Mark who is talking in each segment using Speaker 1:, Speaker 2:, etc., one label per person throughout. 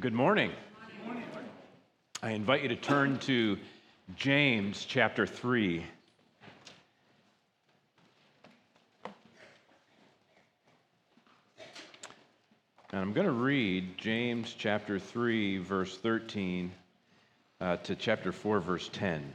Speaker 1: Good morning. I invite you to turn to James chapter 3. And I'm going to read James chapter 3, verse 13 uh, to chapter 4, verse 10.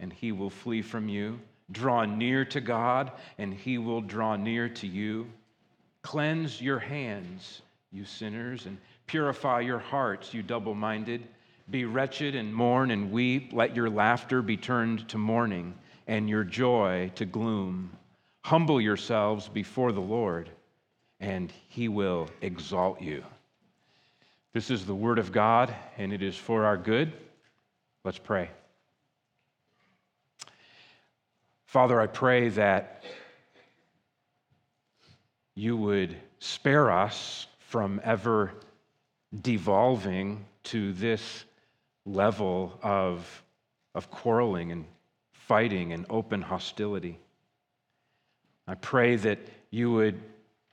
Speaker 1: and he will flee from you. Draw near to God, and he will draw near to you. Cleanse your hands, you sinners, and purify your hearts, you double minded. Be wretched and mourn and weep. Let your laughter be turned to mourning, and your joy to gloom. Humble yourselves before the Lord, and he will exalt you. This is the word of God, and it is for our good. Let's pray. Father, I pray that you would spare us from ever devolving to this level of, of quarreling and fighting and open hostility. I pray that you would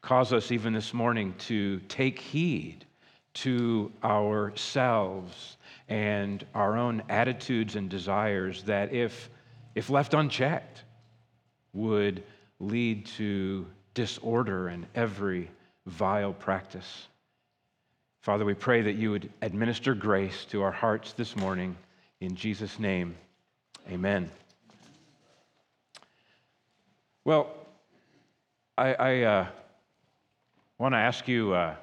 Speaker 1: cause us even this morning to take heed to ourselves and our own attitudes and desires that if, if left unchecked, would lead to disorder and every vile practice. Father, we pray that you would administer grace to our hearts this morning. In Jesus' name, amen. Well, I, I uh, want to ask you uh,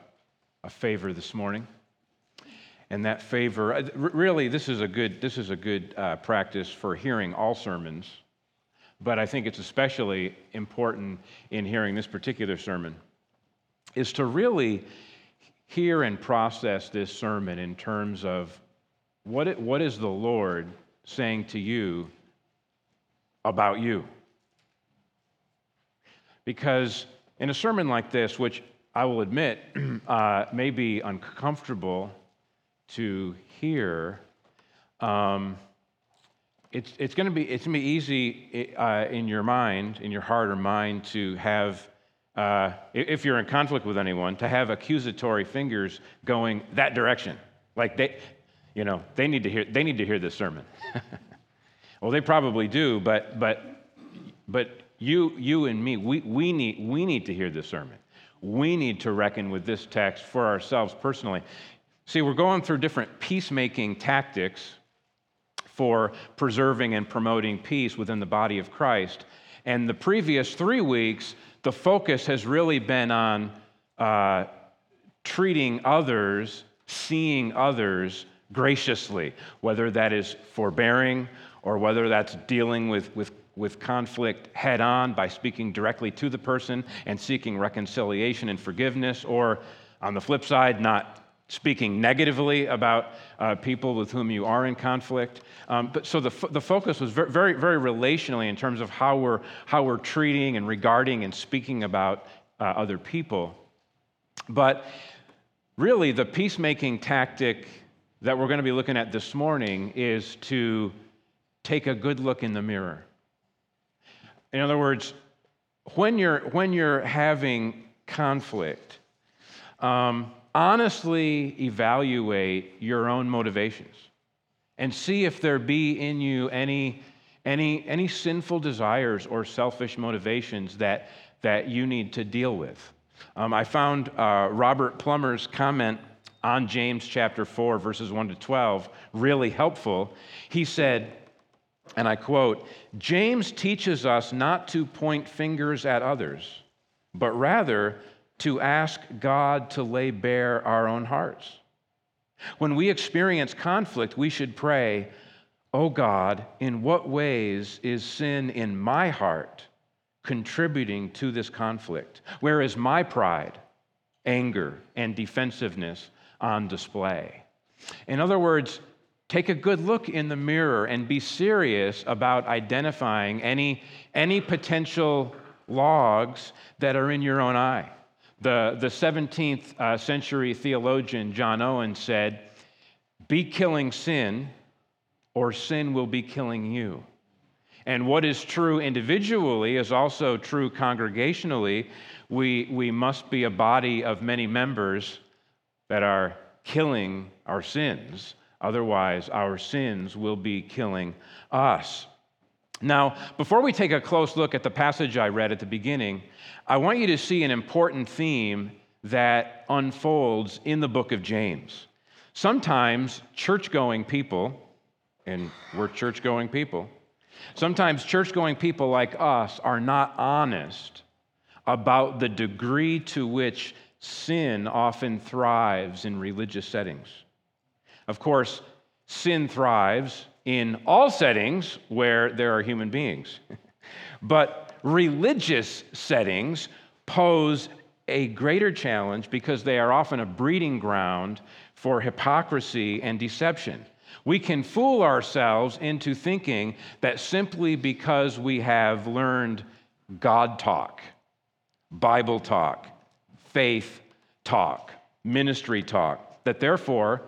Speaker 1: a favor this morning. And that favor, uh, really, this is a good, this is a good uh, practice for hearing all sermons but I think it's especially important in hearing this particular sermon, is to really hear and process this sermon in terms of what, it, what is the Lord saying to you about you? Because in a sermon like this, which I will admit uh, may be uncomfortable to hear, um, it's, it's going to be it's going to be easy uh, in your mind, in your heart or mind, to have, uh, if you're in conflict with anyone, to have accusatory fingers going that direction. Like they, you know, they need to hear they need to hear this sermon. well, they probably do, but but but you you and me, we, we need we need to hear this sermon. We need to reckon with this text for ourselves personally. See, we're going through different peacemaking tactics for preserving and promoting peace within the body of Christ. And the previous three weeks, the focus has really been on uh, treating others, seeing others graciously, whether that is forbearing or whether that's dealing with, with, with conflict head on by speaking directly to the person and seeking reconciliation and forgiveness, or on the flip side, not speaking negatively about uh, people with whom you are in conflict. Um, but so the, f- the focus was very, very, very relationally in terms of how we're, how we're treating and regarding and speaking about uh, other people. But really, the peacemaking tactic that we're going to be looking at this morning is to take a good look in the mirror. In other words, when you're, when you're having conflict, um, honestly evaluate your own motivations and see if there be in you any, any, any sinful desires or selfish motivations that, that you need to deal with. Um, I found uh, Robert Plummer's comment on James chapter 4, verses 1 to 12, really helpful. He said, and I quote, James teaches us not to point fingers at others, but rather to ask God to lay bare our own hearts. When we experience conflict, we should pray, Oh God, in what ways is sin in my heart contributing to this conflict? Where is my pride, anger, and defensiveness on display? In other words, take a good look in the mirror and be serious about identifying any, any potential logs that are in your own eye. The, the 17th uh, century theologian John Owen said, Be killing sin, or sin will be killing you. And what is true individually is also true congregationally. We, we must be a body of many members that are killing our sins. Otherwise, our sins will be killing us. Now, before we take a close look at the passage I read at the beginning, I want you to see an important theme that unfolds in the book of James. Sometimes church going people, and we're church going people, sometimes church going people like us are not honest about the degree to which sin often thrives in religious settings. Of course, sin thrives in all settings where there are human beings. but religious settings pose a greater challenge because they are often a breeding ground for hypocrisy and deception. We can fool ourselves into thinking that simply because we have learned God talk, Bible talk, faith talk, ministry talk, that therefore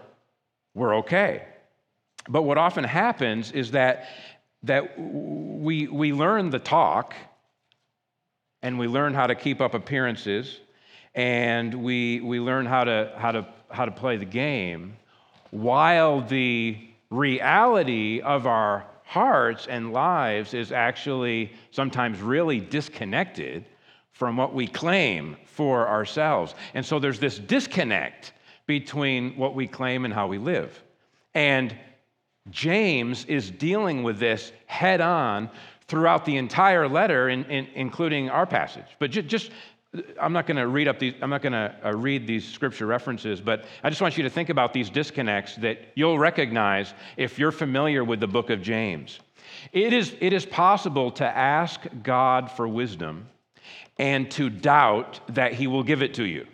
Speaker 1: we're okay. But what often happens is that, that we, we learn the talk and we learn how to keep up appearances and we, we learn how to, how, to, how to play the game while the reality of our hearts and lives is actually sometimes really disconnected from what we claim for ourselves. And so there's this disconnect between what we claim and how we live. And James is dealing with this head on throughout the entire letter, in, in, including our passage. But just, I'm not going to read up these. I'm not going to uh, read these scripture references, but I just want you to think about these disconnects that you'll recognize if you're familiar with the book of James. It is, it is possible to ask God for wisdom and to doubt that He will give it to you.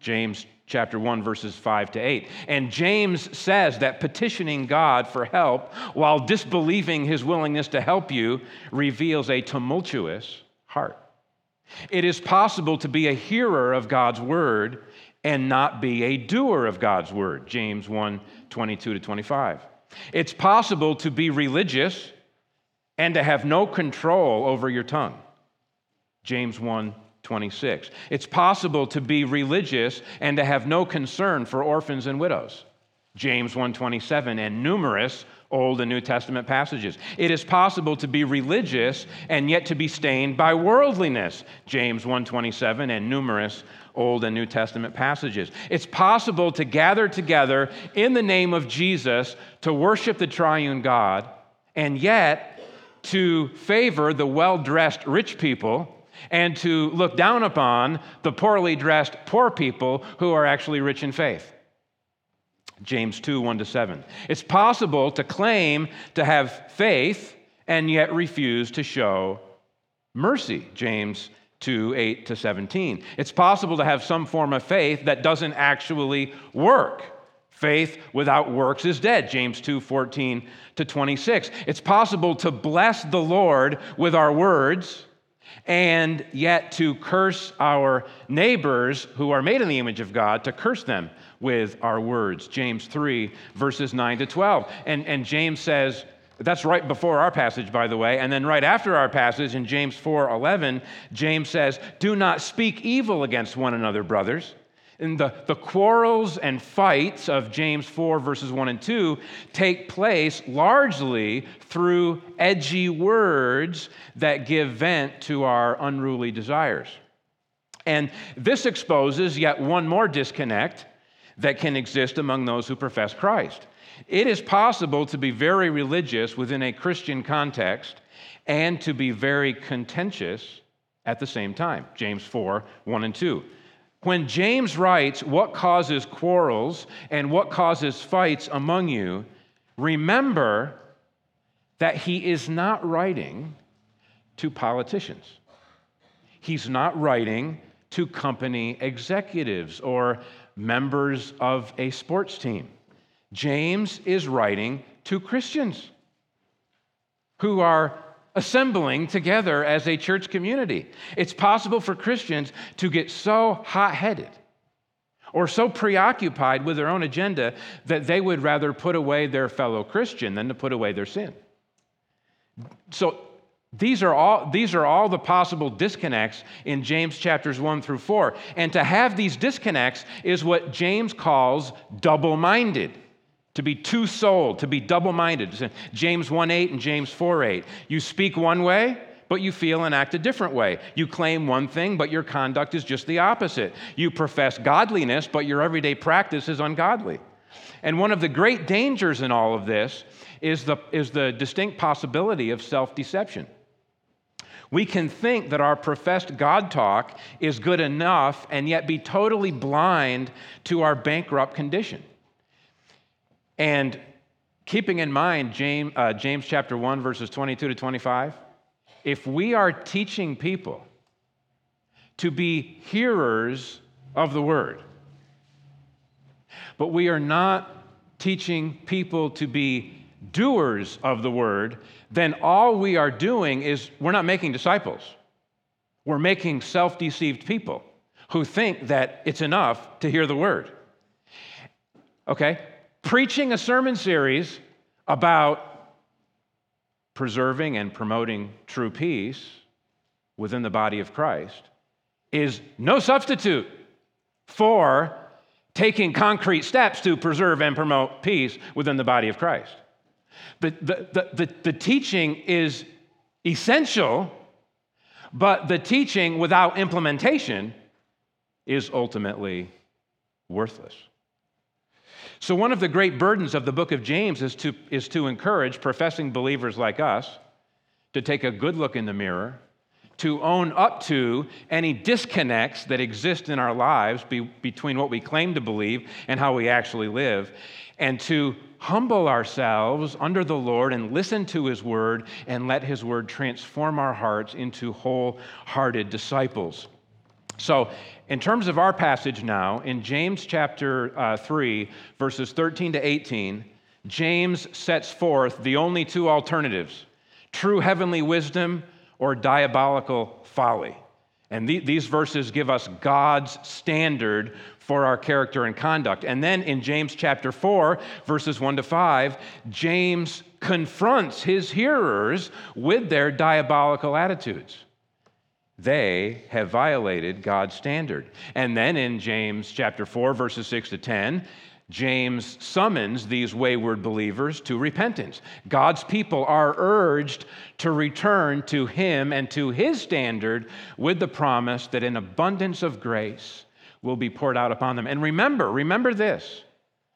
Speaker 1: James chapter 1 verses 5 to 8. And James says that petitioning God for help while disbelieving his willingness to help you reveals a tumultuous heart. It is possible to be a hearer of God's word and not be a doer of God's word. James 1 22 to 25. It's possible to be religious and to have no control over your tongue. James 1 26. It's possible to be religious and to have no concern for orphans and widows. James 1:27 and numerous Old and New Testament passages. It is possible to be religious and yet to be stained by worldliness. James 1:27 and numerous Old and New Testament passages. It's possible to gather together in the name of Jesus to worship the triune God and yet to favor the well-dressed rich people and to look down upon the poorly dressed poor people who are actually rich in faith. James 2 1 to 7. It's possible to claim to have faith and yet refuse to show mercy. James 2 8 to 17. It's possible to have some form of faith that doesn't actually work. Faith without works is dead. James 2 14 to 26. It's possible to bless the Lord with our words and yet to curse our neighbors who are made in the image of God, to curse them with our words. James 3, verses 9 to 12. And, and James says, that's right before our passage, by the way. And then right after our passage in James 4 11, James says, Do not speak evil against one another, brothers. And the, the quarrels and fights of James 4, verses 1 and 2, take place largely through edgy words that give vent to our unruly desires. And this exposes yet one more disconnect that can exist among those who profess Christ. It is possible to be very religious within a Christian context and to be very contentious at the same time. James 4 1 and 2. When James writes what causes quarrels and what causes fights among you, remember that he is not writing to politicians. He's not writing to company executives or members of a sports team. James is writing to Christians who are assembling together as a church community. It's possible for Christians to get so hot headed or so preoccupied with their own agenda that they would rather put away their fellow Christian than to put away their sin. So these are all these are all the possible disconnects in James chapters 1 through 4. And to have these disconnects is what James calls double-minded to be two souled, to be double minded. James 1:8 and James 4:8. You speak one way, but you feel and act a different way. You claim one thing, but your conduct is just the opposite. You profess godliness, but your everyday practice is ungodly. And one of the great dangers in all of this is the, is the distinct possibility of self deception. We can think that our professed God talk is good enough and yet be totally blind to our bankrupt condition. And keeping in mind James, uh, James chapter 1, verses 22 to 25, if we are teaching people to be hearers of the word, but we are not teaching people to be doers of the word, then all we are doing is we're not making disciples. We're making self deceived people who think that it's enough to hear the word. Okay? Preaching a sermon series about preserving and promoting true peace within the body of Christ is no substitute for taking concrete steps to preserve and promote peace within the body of Christ. The, the, the, the, the teaching is essential, but the teaching without implementation is ultimately worthless. So, one of the great burdens of the book of James is to, is to encourage professing believers like us to take a good look in the mirror, to own up to any disconnects that exist in our lives be, between what we claim to believe and how we actually live, and to humble ourselves under the Lord and listen to His word and let His word transform our hearts into wholehearted disciples. So, in terms of our passage now, in James chapter uh, 3, verses 13 to 18, James sets forth the only two alternatives true heavenly wisdom or diabolical folly. And the, these verses give us God's standard for our character and conduct. And then in James chapter 4, verses 1 to 5, James confronts his hearers with their diabolical attitudes they have violated God's standard. And then in James chapter 4 verses 6 to 10, James summons these wayward believers to repentance. God's people are urged to return to Him and to His standard with the promise that an abundance of grace will be poured out upon them. And remember, remember this.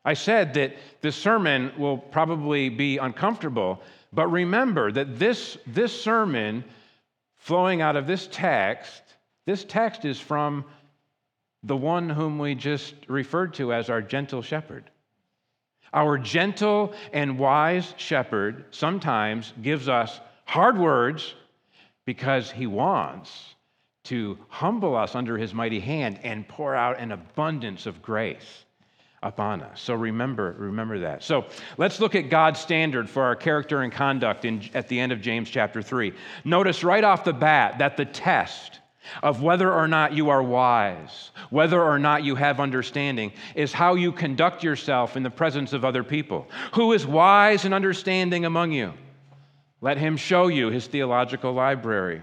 Speaker 1: I said that this sermon will probably be uncomfortable, but remember that this, this sermon flowing out of this text, this text is from the one whom we just referred to as our gentle shepherd. Our gentle and wise shepherd sometimes gives us hard words because he wants to humble us under his mighty hand and pour out an abundance of grace upon us. So remember, remember that. So let's look at God's standard for our character and conduct in, at the end of James chapter 3. Notice right off the bat that the test of whether or not you are wise, whether or not you have understanding, is how you conduct yourself in the presence of other people. Who is wise and understanding among you? Let him show you his theological library.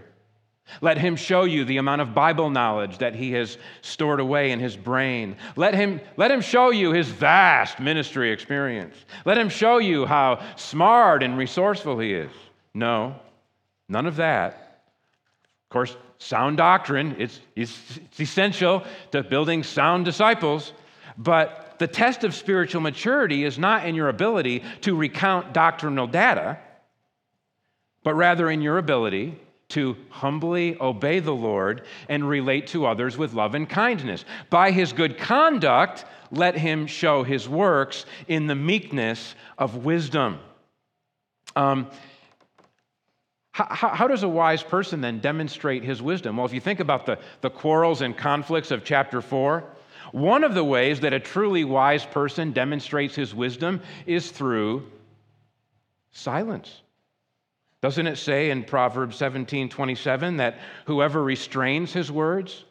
Speaker 1: Let him show you the amount of Bible knowledge that he has stored away in his brain. Let him, let him show you his vast ministry experience. Let him show you how smart and resourceful he is. No, none of that. Of course, sound doctrine, it's, it's, it's essential to building sound disciples, but the test of spiritual maturity is not in your ability to recount doctrinal data, but rather in your ability to humbly obey the Lord and relate to others with love and kindness. By his good conduct, let him show his works in the meekness of wisdom. Um, how, how, does a wise person then demonstrate his wisdom? Well, if you think about the, the quarrels and conflicts of chapter 4, one of the ways that a truly wise person demonstrates his wisdom is through silence. Doesn't it say in Proverbs 17 27 that whoever restrains his words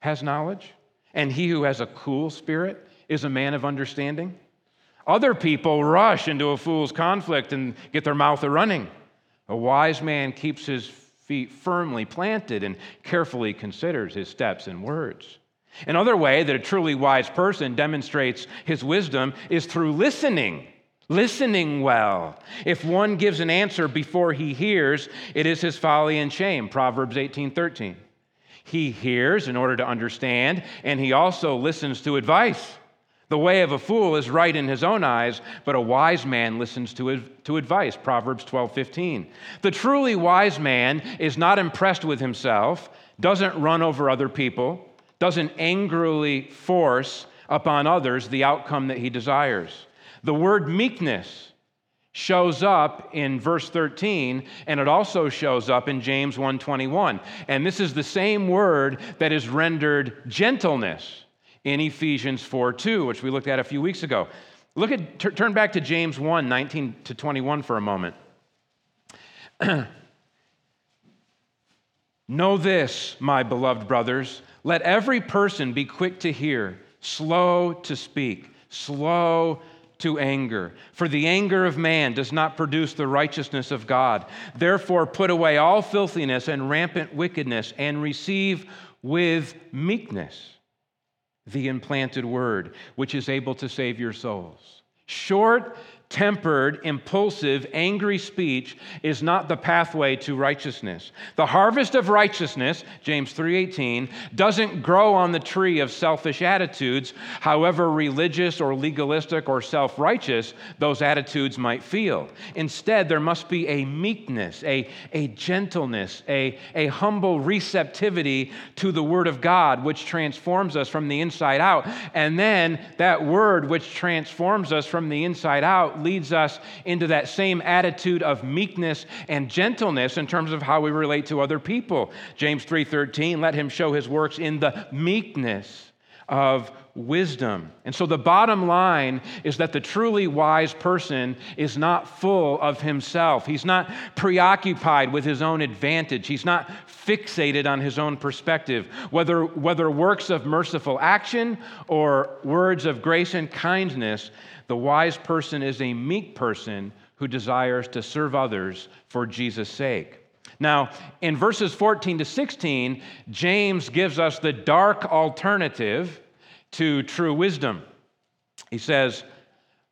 Speaker 1: has knowledge? And he who has a cool spirit is a man of understanding? Other people rush into a fool's conflict and get their mouth a running. A wise man keeps his feet firmly planted and carefully considers his steps and words. Another way that a truly wise person demonstrates his wisdom is through listening. Listening well. If one gives an answer before he hears, it is his folly and shame. Proverbs 18 13. He hears in order to understand, and he also listens to advice. The way of a fool is right in his own eyes, but a wise man listens to, to advice. Proverbs 12, 15. The truly wise man is not impressed with himself, doesn't run over other people, doesn't angrily force upon others the outcome that he desires. The word meekness shows up in verse 13 and it also shows up in James 1:21. And this is the same word that is rendered gentleness in Ephesians 4 2, which we looked at a few weeks ago. Look at, t- turn back to James 1 19 to 21 for a moment. know this, my beloved brothers. Let every person be quick to hear, slow to speak, slow to anger. For the anger of man does not produce the righteousness of God. Therefore, put away all filthiness and rampant wickedness and receive with meekness the implanted word, which is able to save your souls. Short tempered, impulsive, angry speech is not the pathway to righteousness. The harvest of righteousness, James 3:18, doesn't grow on the tree of selfish attitudes, however religious or legalistic or self-righteous those attitudes might feel. Instead, there must be a meekness, a, a gentleness, a, a humble receptivity to the word of God which transforms us from the inside out. And then that word which transforms us from the inside out leads us into that same attitude of meekness and gentleness in terms of how we relate to other people. James 3:13, let him show his works in the meekness of wisdom. And so the bottom line is that the truly wise person is not full of himself. He's not preoccupied with his own advantage. He's not fixated on his own perspective. Whether, whether works of merciful action or words of grace and kindness, the wise person is a meek person who desires to serve others for Jesus' sake. Now, in verses 14 to 16, James gives us the dark alternative to true wisdom. He says,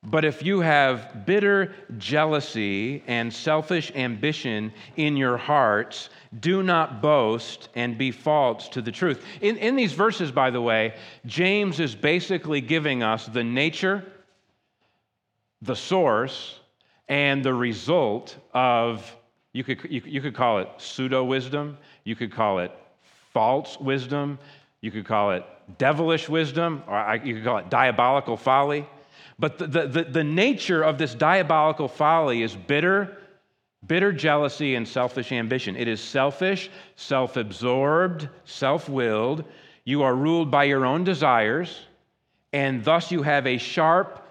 Speaker 1: But if you have bitter jealousy and selfish ambition in your hearts, do not boast and be false to the truth. In, in these verses, by the way, James is basically giving us the nature, the source, and the result of, you could, you, you could call it pseudo wisdom, you could call it false wisdom, you could call it devilish wisdom, or you could call it diabolical folly. But the, the, the, nature of this diabolical folly is bitter, bitter jealousy and selfish ambition. It is selfish, self absorbed, self willed. You are ruled by your own desires, and thus you have a sharp,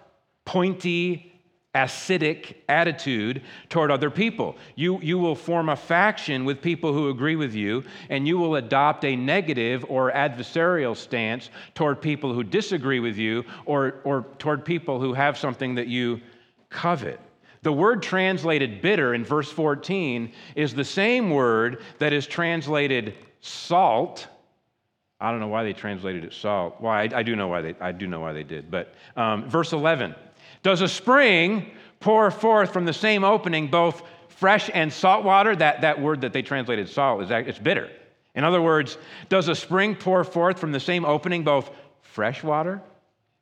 Speaker 1: pointy, acidic attitude toward other people. You, you will form a faction with people who agree with you, and you will adopt a negative or adversarial stance toward people who disagree with you or, or toward people who have something that you covet. The word translated bitter in verse 14 is the same word that is translated salt. I don't know why they translated it salt. Why I, I do know why they I do know why they did. But um, verse 11 does a spring pour forth from the same opening both fresh and salt water? That, that word that they translated salt is it's bitter. In other words, does a spring pour forth from the same opening both fresh water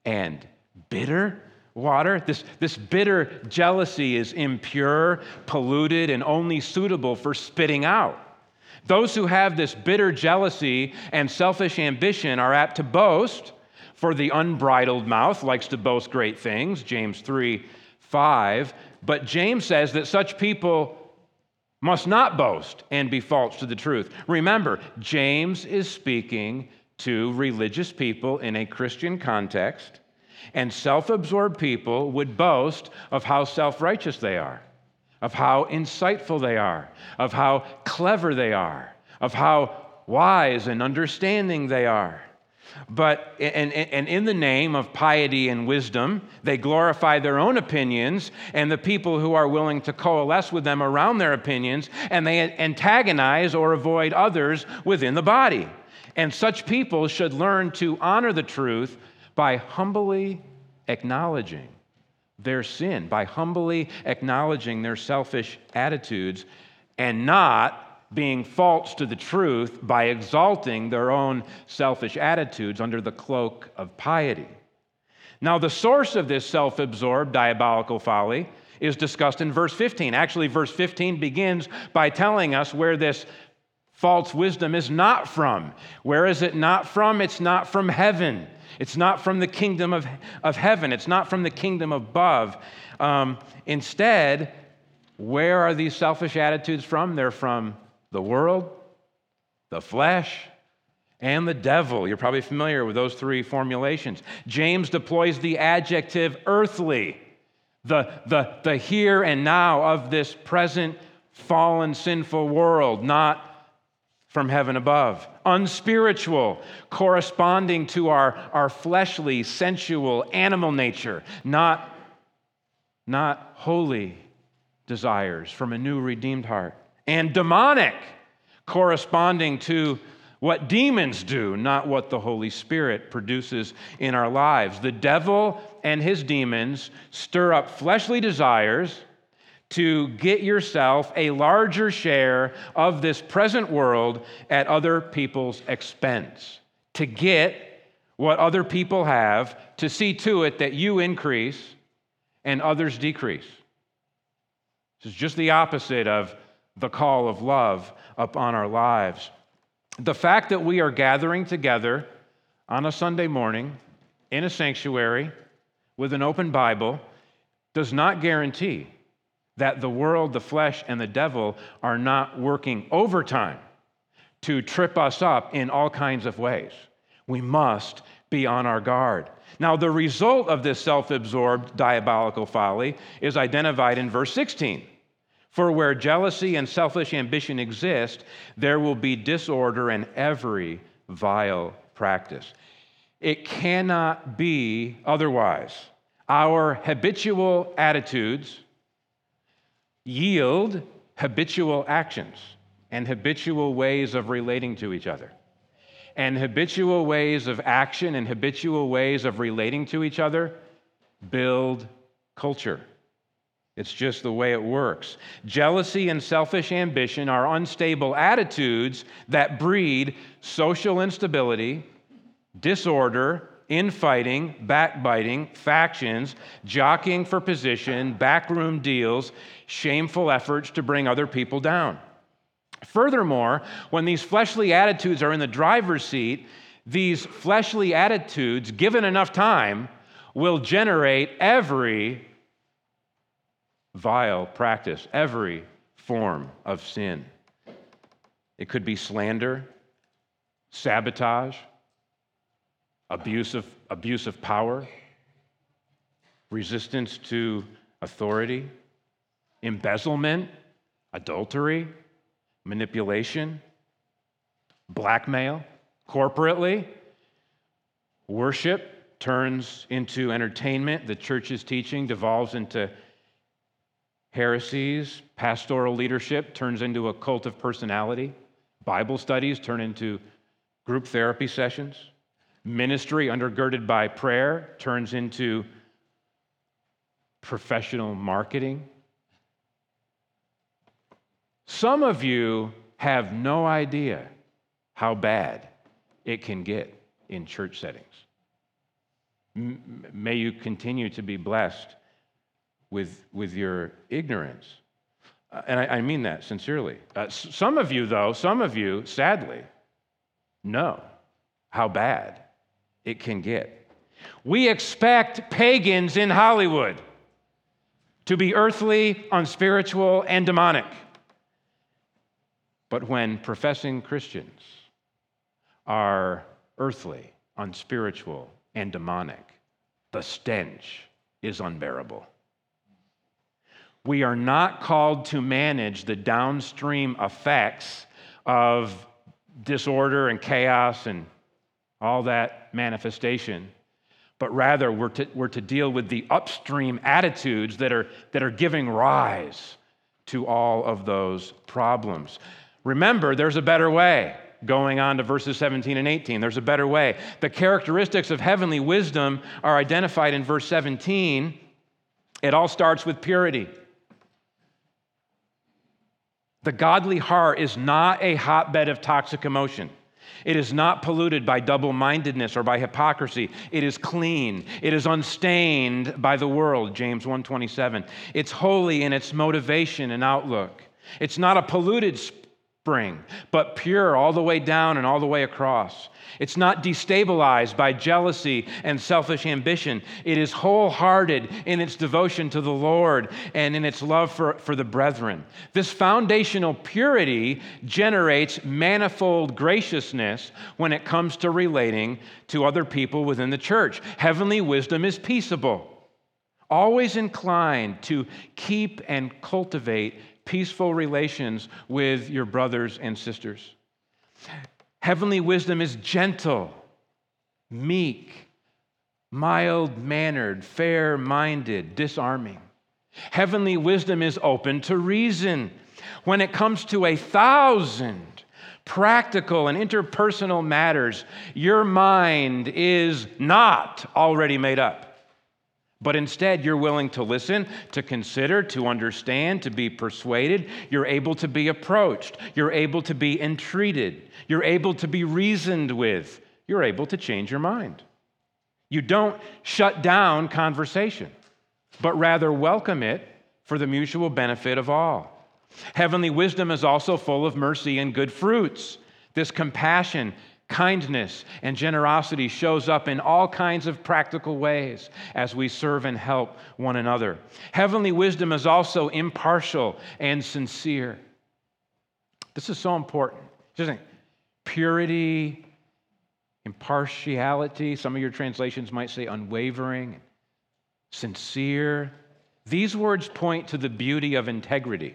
Speaker 1: and bitter water? This, this bitter jealousy is impure, polluted, and only suitable for spitting out. Those who have this bitter jealousy and selfish ambition are apt to boast for the unbridled mouth likes to boast great things, James 3 5. But James says that such people must not boast and be false to the truth. Remember, James is speaking to religious people in a Christian context, and self absorbed people would boast of how self righteous they are, of how insightful they are, of how clever they are, of how wise and understanding they are. But, and, and in the name of piety and wisdom, they glorify their own opinions and the people who are willing to coalesce with them around their opinions, and they antagonize or avoid others within the body. And such people should learn to honor the truth by humbly acknowledging their sin, by humbly acknowledging their selfish attitudes, and not being false to the truth by exalting their own selfish attitudes under the cloak of piety. Now, the source of this self absorbed diabolical folly is discussed in verse 15. Actually, verse 15 begins by telling us where this false wisdom is not from. Where is it not from? It's not from heaven. It's not from the kingdom of, of heaven. It's not from the kingdom above. Um, instead, where are these selfish attitudes from? They're from the world, the flesh, and the devil. You're probably familiar with those three formulations. James deploys the adjective earthly, the, the, the here and now of this present fallen, sinful world, not from heaven above. Unspiritual, corresponding to our, our fleshly, sensual, animal nature, not, not holy desires from a new, redeemed heart and demonic, corresponding to what demons do, not what the Holy Spirit produces in our lives. The devil and his demons stir up fleshly desires to get yourself a larger share of this present world at other people's expense, to get what other people have, to see to it that you increase and others decrease. This is just the opposite of the call of love upon our lives. The fact that we are gathering together on a Sunday morning in a sanctuary with an open Bible does not guarantee that the world, the flesh, and the devil are not working overtime to trip us up in all kinds of ways. We must be on our guard. Now, the result of this self absorbed diabolical folly is identified in verse 16. For where jealousy and selfish ambition exist, there will be disorder and every vile practice. It cannot be otherwise. Our habitual attitudes yield habitual actions and habitual ways of relating to each other. And habitual ways of action and habitual ways of relating to each other build culture. It's just the way it works. Jealousy and selfish ambition are unstable attitudes that breed social instability, disorder, infighting, backbiting, factions, jockeying for position, backroom deals, shameful efforts to bring other people down. Furthermore, when these fleshly attitudes are in the driver's seat, these fleshly attitudes, given enough time, will generate every vile practice, every form of sin. It could be slander, sabotage, abuse of, abuse of power, resistance to authority, embezzlement, adultery, manipulation, blackmail, corporately. Worship turns into entertainment. The church's teaching devolves into heresies. Pastoral leadership turns into a cult of personality. Bible studies turn into group therapy sessions. Ministry, undergirded by prayer, turns into professional marketing. Some of you have no idea how bad it can get in church settings. M- may you continue to be blessed with, with your ignorance. Uh, and I, I, mean that sincerely. Uh, some of you, though, some of you, sadly, know how bad it can get. We expect pagans in Hollywood to be earthly, unspiritual, and demonic. But when professing Christians are earthly, unspiritual, and demonic, the stench is unbearable. We are not called to manage the downstream effects of disorder and chaos and all that manifestation, but rather we're to, we're to deal with the upstream attitudes that are, that are giving rise to all of those problems. Remember, there's a better way going on to verses 17 and 18. There's a better way. The characteristics of heavenly wisdom are identified in verse 17. It all starts with purity. The godly heart is not a hotbed of toxic emotion. It is not polluted by double mindedness or by hypocrisy. It is clean. It is unstained by the world, James 1:27. It's holy in its motivation and outlook. It's not a polluted but pure all the way down and all the way across. It's not destabilized by jealousy and selfish ambition. It is wholehearted in its devotion to the Lord and in its love for, for the brethren. This foundational purity generates manifold graciousness when it comes to relating to other people within the church. Heavenly wisdom is peaceable, always inclined to keep and cultivate peaceful relations with your brothers and sisters. Heavenly wisdom is gentle, meek, mild mannered, fair minded, disarming. Heavenly wisdom is open to reason. When it comes to a thousand practical and interpersonal matters, your mind is not already made up. But instead, you're willing to listen, to consider, to understand, to be persuaded. You're able to be approached. You're able to be entreated. You're able to be reasoned with. You're able to change your mind. You don't shut down conversation, but rather welcome it for the mutual benefit of all. Heavenly wisdom is also full of mercy and good fruits. This compassion Kindness and generosity shows up in all kinds of practical ways as we serve and help one another. Heavenly wisdom is also impartial and sincere. This is so important. Just think, purity, impartiality, some of your translations might say unwavering, sincere. These words point to the beauty of integrity.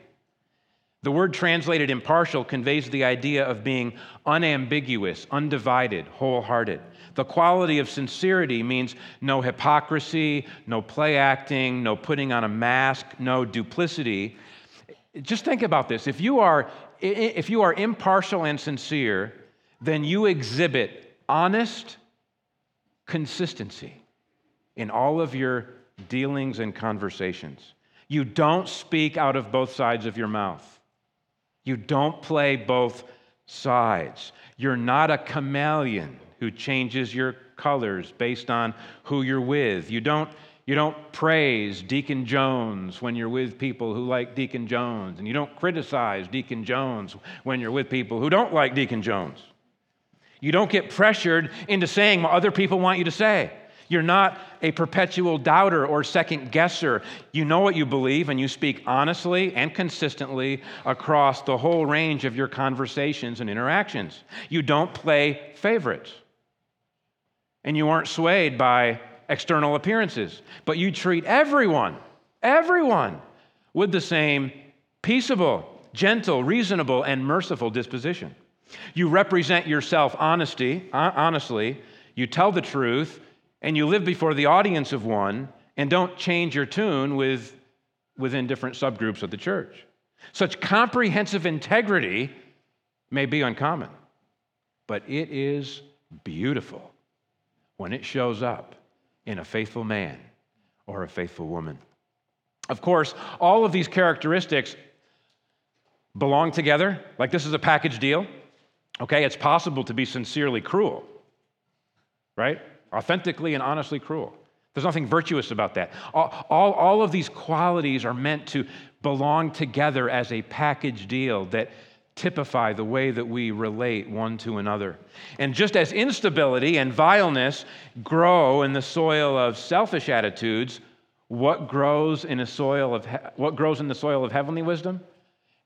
Speaker 1: The word translated impartial conveys the idea of being unambiguous, undivided, wholehearted. The quality of sincerity means no hypocrisy, no play acting, no putting on a mask, no duplicity. Just think about this. If you are, if you are impartial and sincere, then you exhibit honest consistency in all of your dealings and conversations. You don't speak out of both sides of your mouth. You don't play both sides. You're not a chameleon who changes your colors based on who you're with. You don't, you don't praise Deacon Jones when you're with people who like Deacon Jones, and you don't criticize Deacon Jones when you're with people who don't like Deacon Jones. You don't get pressured into saying what other people want you to say. You're not a perpetual doubter or second guesser. You know what you believe and you speak honestly and consistently across the whole range of your conversations and interactions. You don't play favorites. And you aren't swayed by external appearances, but you treat everyone, everyone, with the same peaceable, gentle, reasonable, and merciful disposition. You represent yourself honesty, honestly, you tell the truth, and you live before the audience of one and don't change your tune with, within different subgroups of the church. Such comprehensive integrity may be uncommon, but it is beautiful when it shows up in a faithful man or a faithful woman. Of course, all of these characteristics belong together, like this is a package deal. Okay, it's possible to be sincerely cruel, right? Authentically and honestly cruel. There's nothing virtuous about that. All, all, all, of these qualities are meant to belong together as a package deal that typify the way that we relate one to another. And just as instability and vileness grow in the soil of selfish attitudes, what grows in a soil of what grows in the soil of heavenly wisdom?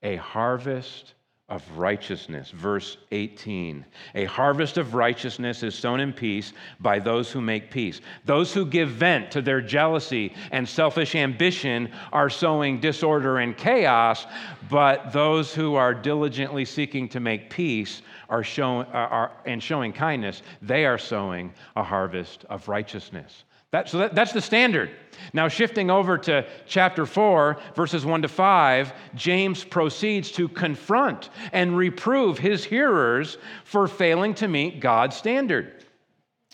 Speaker 1: A harvest of righteousness. Verse 18 A harvest of righteousness is sown in peace by those who make peace. Those who give vent to their jealousy and selfish ambition are sowing disorder and chaos, but those who are diligently seeking to make peace are showing, are, and showing kindness, they are sowing a harvest of righteousness. That, so that, that's the standard. Now, shifting over to chapter 4, verses 1 to 5, James proceeds to confront and reprove his hearers for failing to meet God's standard.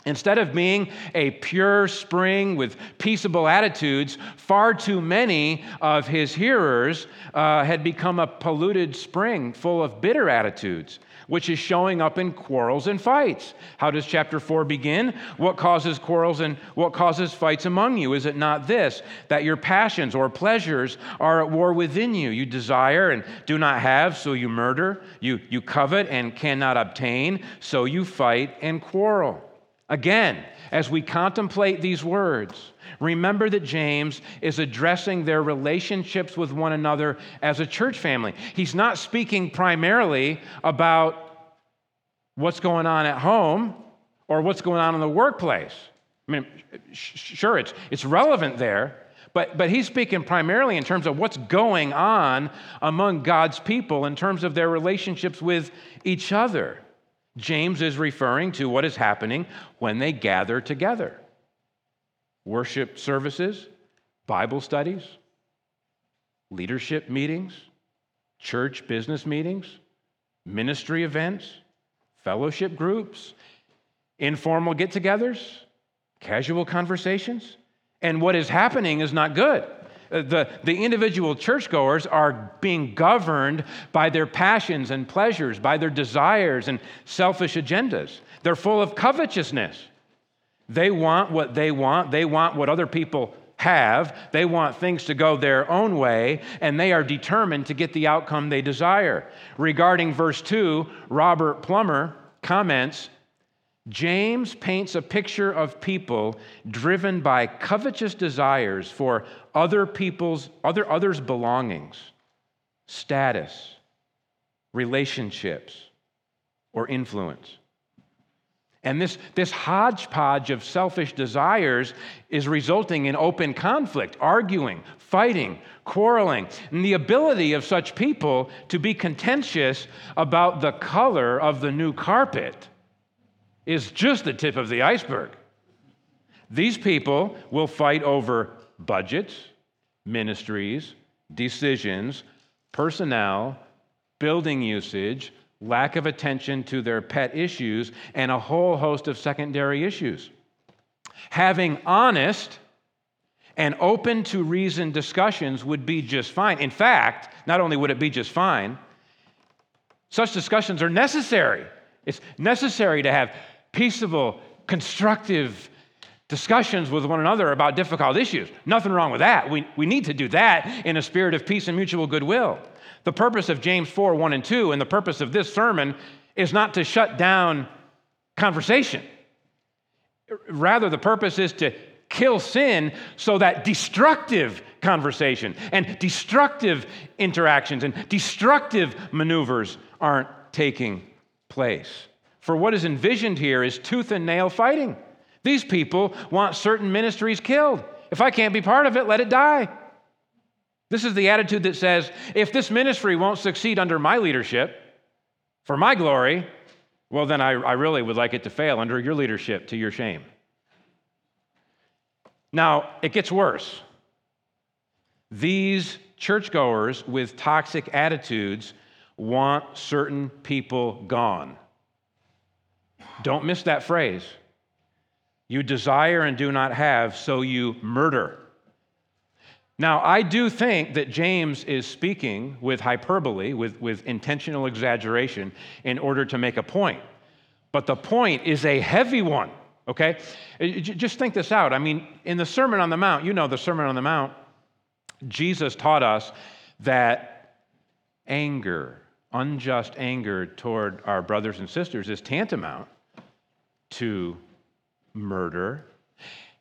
Speaker 1: Instead of being a pure spring with peaceable attitudes, far too many of his hearers uh, had become a polluted spring full of bitter attitudes which is showing up in quarrels and fights. How does chapter 4 begin? What causes quarrels and what causes fights among you? Is it not this, that your passions or pleasures are at war within you? You desire and do not have, so you murder. You, you covet and cannot obtain, so you fight and quarrel. Again, as we contemplate these words, remember that James is addressing their relationships with one another as a church family. He's not speaking primarily about what's going on at home or what's going on in the workplace. I mean, sure, it's, it's relevant there, but, but he's speaking primarily in terms of what's going on among God's people in terms of their relationships with each other. James is referring to what is happening when they gather together worship services, Bible studies, leadership meetings, church business meetings, ministry events, fellowship groups, informal get togethers, casual conversations. And what is happening is not good. The, the individual churchgoers are being governed by their passions and pleasures, by their desires and selfish agendas. They're full of covetousness. They want what they want, they want what other people have, they want things to go their own way, and they are determined to get the outcome they desire. Regarding verse 2, Robert Plummer comments James paints a picture of people driven by covetous desires for other people's other others belongings, status, relationships, or influence. And this, this hodgepodge of selfish desires is resulting in open conflict, arguing, fighting, quarreling, and the ability of such people to be contentious about the color of the new carpet is just the tip of the iceberg. These people will fight over budgets, ministries, decisions, personnel, building usage, lack of attention to their pet issues, and a whole host of secondary issues. Having honest and open to reason discussions would be just fine. In fact, not only would it be just fine, such discussions are necessary. It's necessary to have peaceable, constructive discussions with one another about difficult issues. Nothing wrong with that. We, we need to do that in a spirit of peace and mutual goodwill. The purpose of James 4 1 and 2, and the purpose of this sermon, is not to shut down conversation. Rather, the purpose is to kill sin so that destructive conversation and destructive interactions and destructive maneuvers aren't taking place. For what is envisioned here is tooth and nail fighting. These people want certain ministries killed. If I can't be part of it, let it die. This is the attitude that says if this ministry won't succeed under my leadership, for my glory, well, then I, I really would like it to fail under your leadership to your shame. Now, it gets worse. These churchgoers with toxic attitudes want certain people gone. Don't miss that phrase. You desire and do not have, so you murder. Now, I do think that James is speaking with hyperbole, with, with intentional exaggeration, in order to make a point. But the point is a heavy one, okay? Uh, just think this out. I mean, in the Sermon on the Mount, you know the Sermon on the Mount, Jesus taught us that anger, unjust anger toward our brothers and sisters, is tantamount to murder.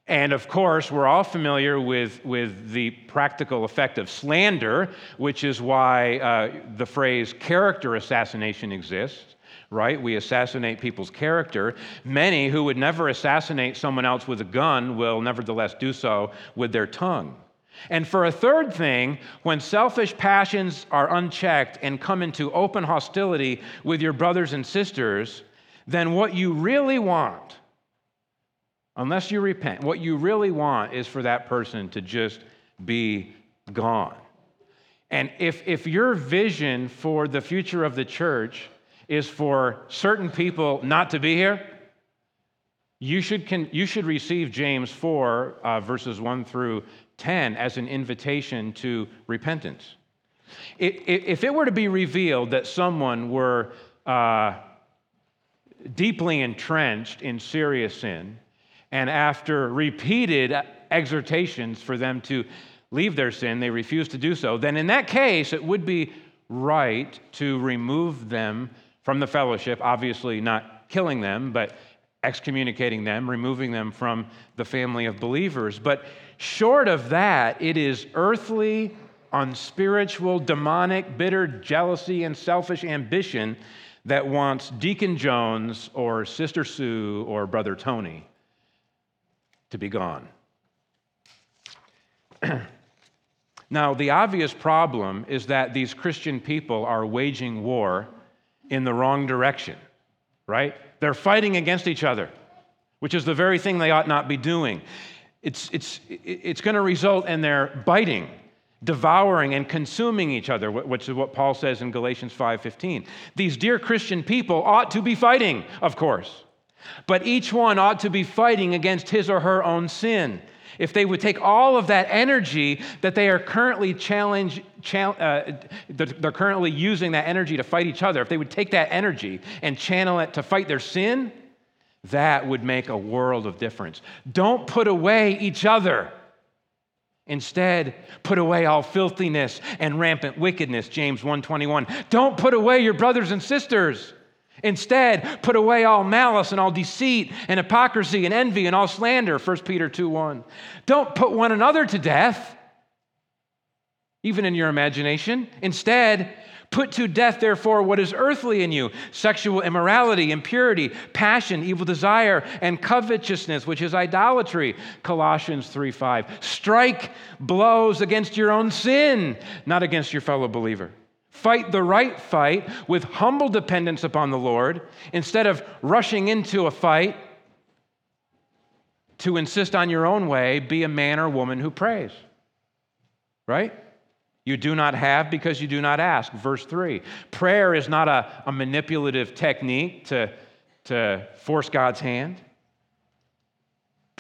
Speaker 1: And of course, we're all familiar with, with the practical effect of slander, which is why uh, the phrase character assassination exists, right? We assassinate people's character. Many who would never assassinate someone else with a gun will nevertheless do so with their tongue. And for a third thing, when selfish passions are unchecked and come into open hostility with your brothers and sisters, then what you really want unless you repent, what you really want is for that person to just be gone. And if, if your vision for the future of the church is for certain people not to be here, you should, can, you should receive James 4, uh, verses 1 through 10, as an invitation to repentance. If it were to be revealed that someone were uh, deeply entrenched in serious sin, and after repeated exhortations for them to leave their sin, they refuse to do so, then in that case, it would be right to remove them from the fellowship, obviously not killing them, but excommunicating them, removing them from the family of believers. But short of that, it is earthly, unspiritual, demonic, bitter jealousy and selfish ambition that wants Deacon Jones or Sister Sue or Brother Tony to be gone. now, the obvious problem is that these Christian people are waging war in the wrong direction, right? They're fighting against each other, which is the very thing they ought not be doing. It's, it's, it's going to result in their biting, devouring, and consuming each other, which is what Paul says in Galatians 5:15. These dear Christian people ought to be fighting, of course. But each one ought to be fighting against his or her own sin. If they would take all of that energy that they are currently challenge, uh, they're currently using that energy to fight each other, if they would take that energy and channel it to fight their sin, that would make a world of difference. Don't put away each other. Instead, put away all filthiness and rampant wickedness, James 1:21. Don't put away your brothers and sisters. Instead, put away all malice and all deceit and hypocrisy and envy and all slander, 1 Peter 2 1. Don't put one another to death, even in your imagination. Instead, put to death, therefore, what is earthly in you sexual immorality, impurity, passion, evil desire, and covetousness, which is idolatry, Colossians 3 5. Strike blows against your own sin, not against your fellow believer. Fight the right fight with humble dependence upon the Lord instead of rushing into a fight to insist on your own way. Be a man or woman who prays. Right? You do not have because you do not ask. Verse 3. Prayer is not a, a manipulative technique to, to force God's hand.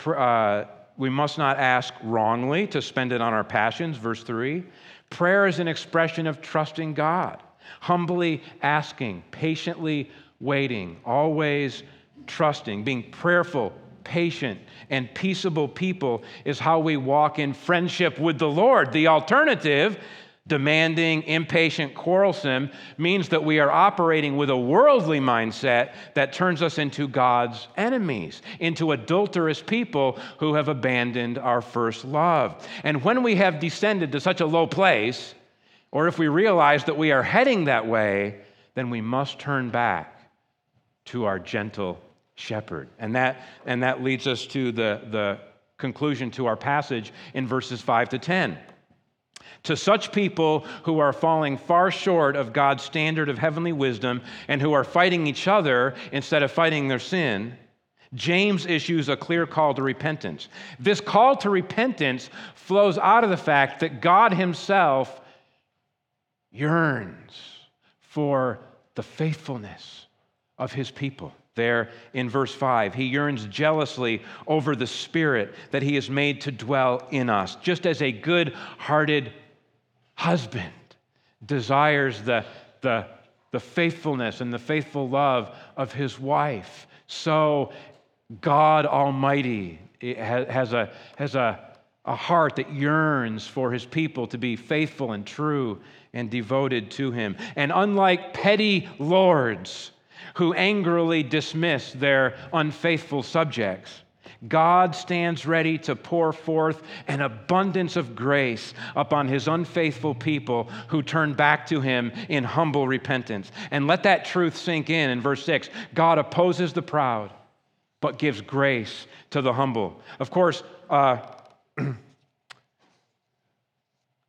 Speaker 1: Uh, we must not ask wrongly to spend it on our passions, verse 3. Prayer is an expression of trusting God, humbly asking, patiently waiting, always trusting, being prayerful, patient, and peaceable people is how we walk in friendship with the Lord. The alternative demanding, impatient, quarrelsome means that we are operating with a worldly mindset that turns us into God's enemies, into adulterous people who have abandoned our first love. And when we have descended to such a low place, or if we realize that we are heading that way, then we must turn back to our gentle shepherd. And that, and that leads us to the, the conclusion to our passage in verses 5 to 10. To such people who are falling far short of God's standard of heavenly wisdom and who are fighting each other instead of fighting their sin, James issues a clear call to repentance. This call to repentance flows out of the fact that God Himself yearns for the faithfulness of His people there in verse 5. He yearns jealously over the Spirit that He has made to dwell in us, just as a good hearted husband desires the, the, the faithfulness and the faithful love of his wife. So, God Almighty eh, has a, has a, a heart that yearns for his people to be faithful and true and devoted to him. And unlike petty lords who angrily dismiss their unfaithful subjects, God stands ready to pour forth an abundance of grace upon his unfaithful people who turn back to him in humble repentance. And let that truth sink in in verse 6. God opposes the proud, but gives grace to the humble. Of course, uh, got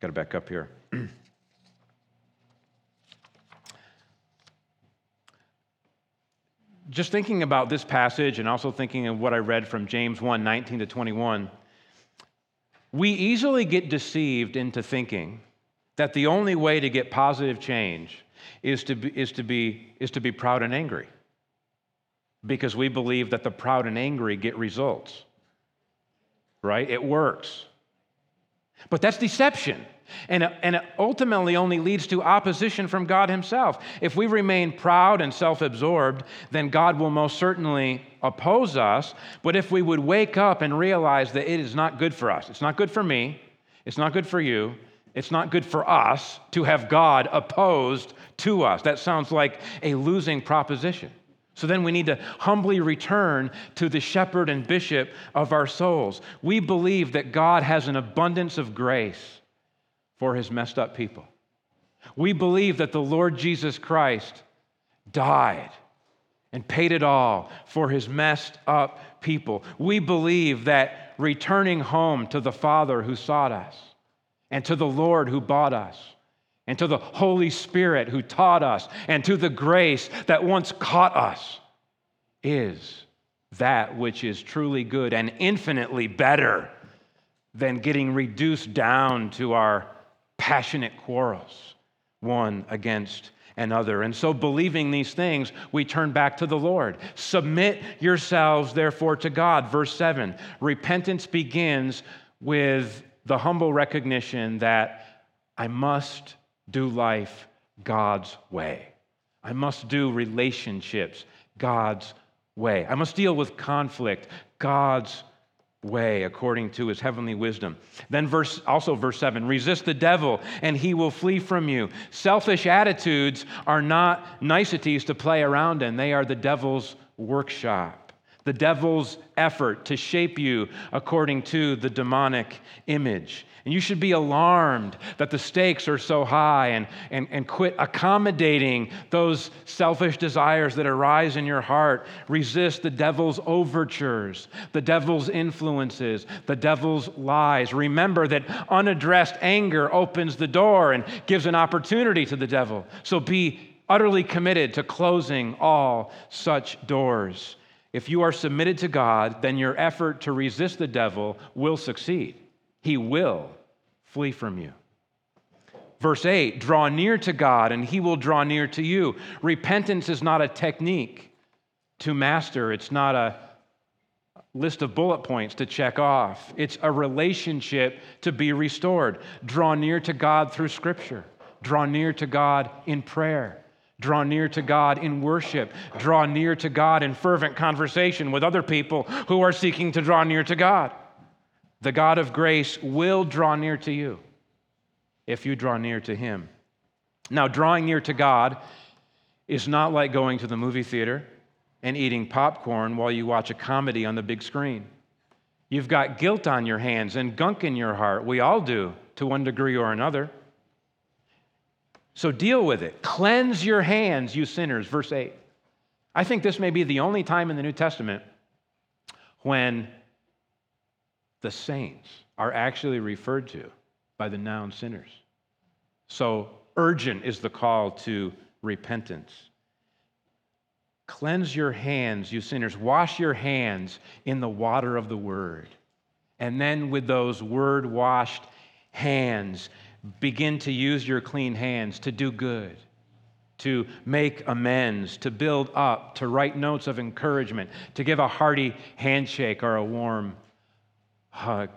Speaker 1: to back up here. just thinking about this passage and also thinking of what I read from James 1 19 to 21, we easily get deceived into thinking that the only way to get positive change is to be, is to be, is to be proud and angry because we believe that the proud and angry get results, right? It works. But that's deception. And it, and it ultimately only leads to opposition from God Himself. If we remain proud and self absorbed, then God will most certainly oppose us. But if we would wake up and realize that it is not good for us, it's not good for me, it's not good for you, it's not good for us to have God opposed to us. That sounds like a losing proposition. So then we need to humbly return to the shepherd and bishop of our souls. We believe that God has an abundance of grace for his messed up people. We believe that the Lord Jesus Christ died and paid it all for his messed up people. We believe that returning home to the Father who sought us, and to the Lord who bought us, and to the Holy Spirit who taught us, and to the grace that once caught us is that which is truly good and infinitely better than getting reduced down to our passionate quarrels, one against another. And so, believing these things, we turn back to the Lord. Submit yourselves, therefore, to God. Verse 7 Repentance begins with the humble recognition that I must do life God's way. I must do relationships God's way. I must deal with conflict God's way according to his heavenly wisdom. Then verse also verse 7, resist the devil and he will flee from you. Selfish attitudes are not niceties to play around in. They are the devil's workshop the devil's effort to shape you according to the demonic image. And you should be alarmed that the stakes are so high and, and, and quit accommodating those selfish desires that arise in your heart. Resist the devil's overtures, the devil's influences, the devil's lies. Remember that unaddressed anger opens the door and gives an opportunity to the devil. So be utterly committed to closing all such doors. If you are submitted to God, then your effort to resist the devil will succeed. He will flee from you. Verse 8 draw near to God, and he will draw near to you. Repentance is not a technique to master, it's not a, list of bullet points to check off. It's a relationship to be restored. Draw near to God through Scripture, draw near to God in prayer. Draw near to God in worship. Draw near to God in fervent conversation with other people who are seeking to draw near to God. The God of grace will draw near to you if you draw near to Him. Now, drawing near to God is not like going to the movie theater and eating popcorn while you watch a comedy on the big screen. You've got guilt on your hands and gunk in your heart. We all do to one degree or another. So deal with it. Cleanse your hands, you sinners. Verse 8. I think this may be the only time in the New Testament when the saints are actually referred to by the noun sinners. So urgent is the call to repentance. Cleanse your hands, you sinners. Wash your hands in the water of the word. And then, with those word washed hands, begin to use your clean hands to do good, to make amends, to build up, to write notes of encouragement, to give a hearty handshake or a warm hug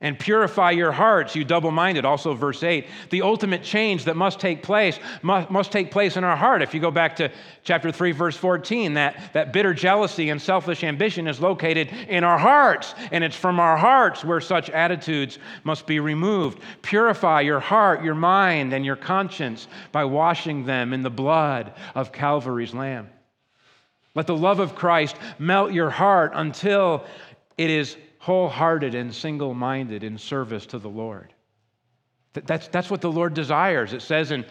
Speaker 1: and purify your hearts, you double minded. Also, verse 8. The ultimate change that must take place must, must take place in our heart. If you go back to chapter 3, verse 14, that, that bitter jealousy and selfish ambition is located in our hearts, and it's from our hearts where such attitudes must be removed. Purify your heart, your mind, and your conscience by washing them in the blood of Calvary's Lamb. Let the love of Christ melt your heart until it is wholehearted and single minded in service to the Lord. That's, that's what the Lord desires. It says in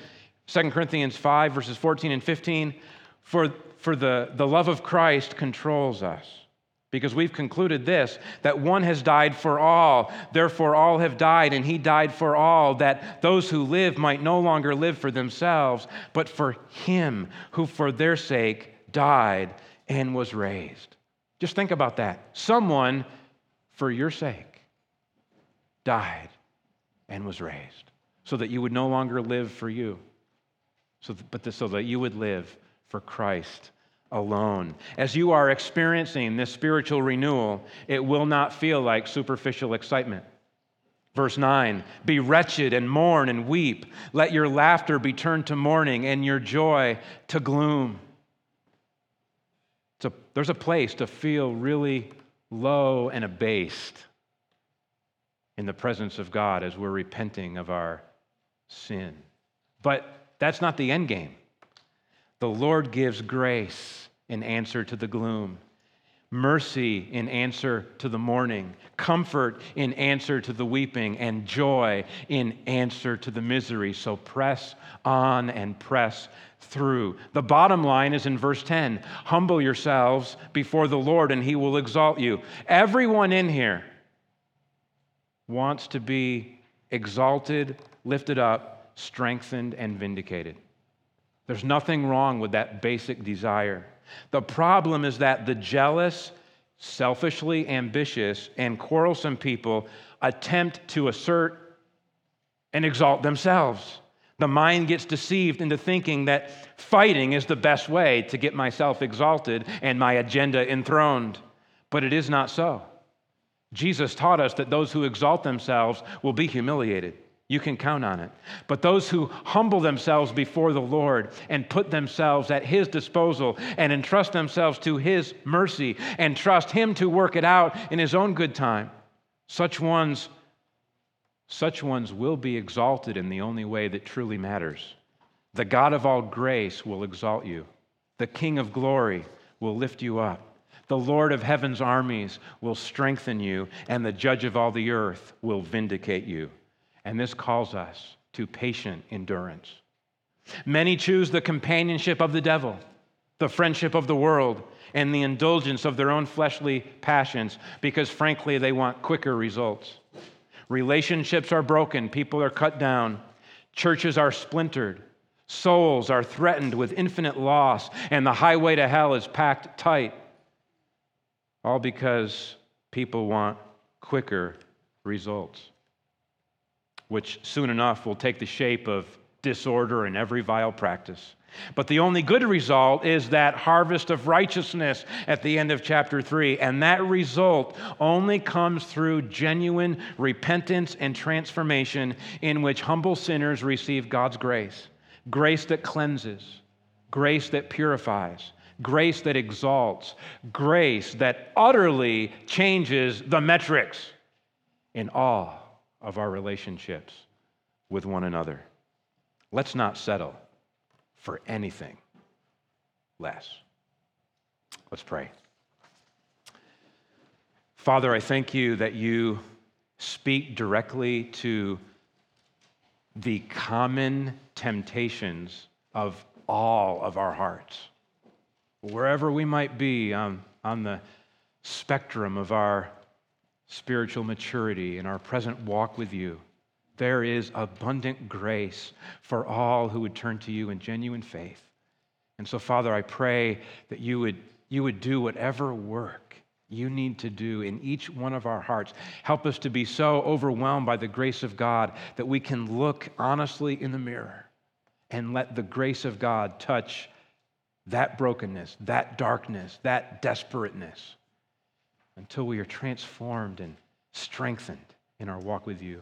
Speaker 1: 2 Corinthians 5, verses 14 and 15, for, for the, the love of Christ controls us. Because we've concluded this that one has died for all, therefore all have died, and he died for all, that those who live might no longer live for themselves, but for him who for their sake died and was raised. Just think about that. Someone for your sake, died and was raised, so that you would no longer live for you, so but so that you would live for Christ alone. As you are experiencing this spiritual renewal, it will not feel like superficial excitement. Verse 9 Be wretched and mourn and weep. Let your laughter be turned to mourning and your joy to gloom. A, there's a place to feel really low and abased in the presence of God as we're repenting of our sin. But that's not the end game. The Lord gives grace in answer to the gloom, mercy in answer to the mourning, comfort in answer to the weeping, and joy in answer to the misery. So press on and press through. The bottom line is in verse 10 Humble yourselves before the Lord, and he will exalt you. Everyone in here wants to be exalted, lifted up, strengthened, and vindicated. There's nothing wrong with that basic desire. The problem is that the jealous, selfishly ambitious, and quarrelsome people attempt to assert and exalt themselves. The mind gets deceived into thinking that fighting is the best way to get myself exalted and my agenda enthroned. But it is not so. Jesus taught us that those who exalt themselves will be humiliated. You can count on it. But those who humble themselves before the Lord and put themselves at His disposal and entrust themselves to His mercy and trust Him to work it out in His own good time, such ones such ones will be exalted in the only way that truly matters. The God of all grace will exalt you, the King of glory will lift you up. The Lord of heaven's armies will strengthen you, and the judge of all the earth will vindicate you. And this calls us to patient endurance. Many choose the companionship of the devil, the friendship of the world, and the indulgence of their own fleshly passions because, frankly, they want quicker results. Relationships are broken, people are cut down, churches are splintered, souls are threatened with infinite loss, and the highway to hell is packed tight. All because people want quicker results, which soon enough will take the shape of disorder and every vile practice. But the only good result is that harvest of righteousness at the end of chapter 3. And that result only comes through genuine repentance and transformation in which humble sinners receive God's grace grace that cleanses, grace that purifies, grace that exalts, grace that utterly changes the metrics in all of our relationships with one another. Let's not settle for anything less. Let's pray. Father, I thank you that you speak directly to the common temptations of all of our hearts. Wherever we might be on, on the spectrum of our spiritual maturity and our present walk with you, there is abundant grace for all who would turn to you in genuine faith. And so, Father, I pray that you would, you would do whatever work you need to do in each one of our hearts. Help us to be so overwhelmed by the grace of God that we can look honestly in the mirror and let the grace of God touch that brokenness, that darkness, that desperateness until we are transformed and strengthened in our walk with you.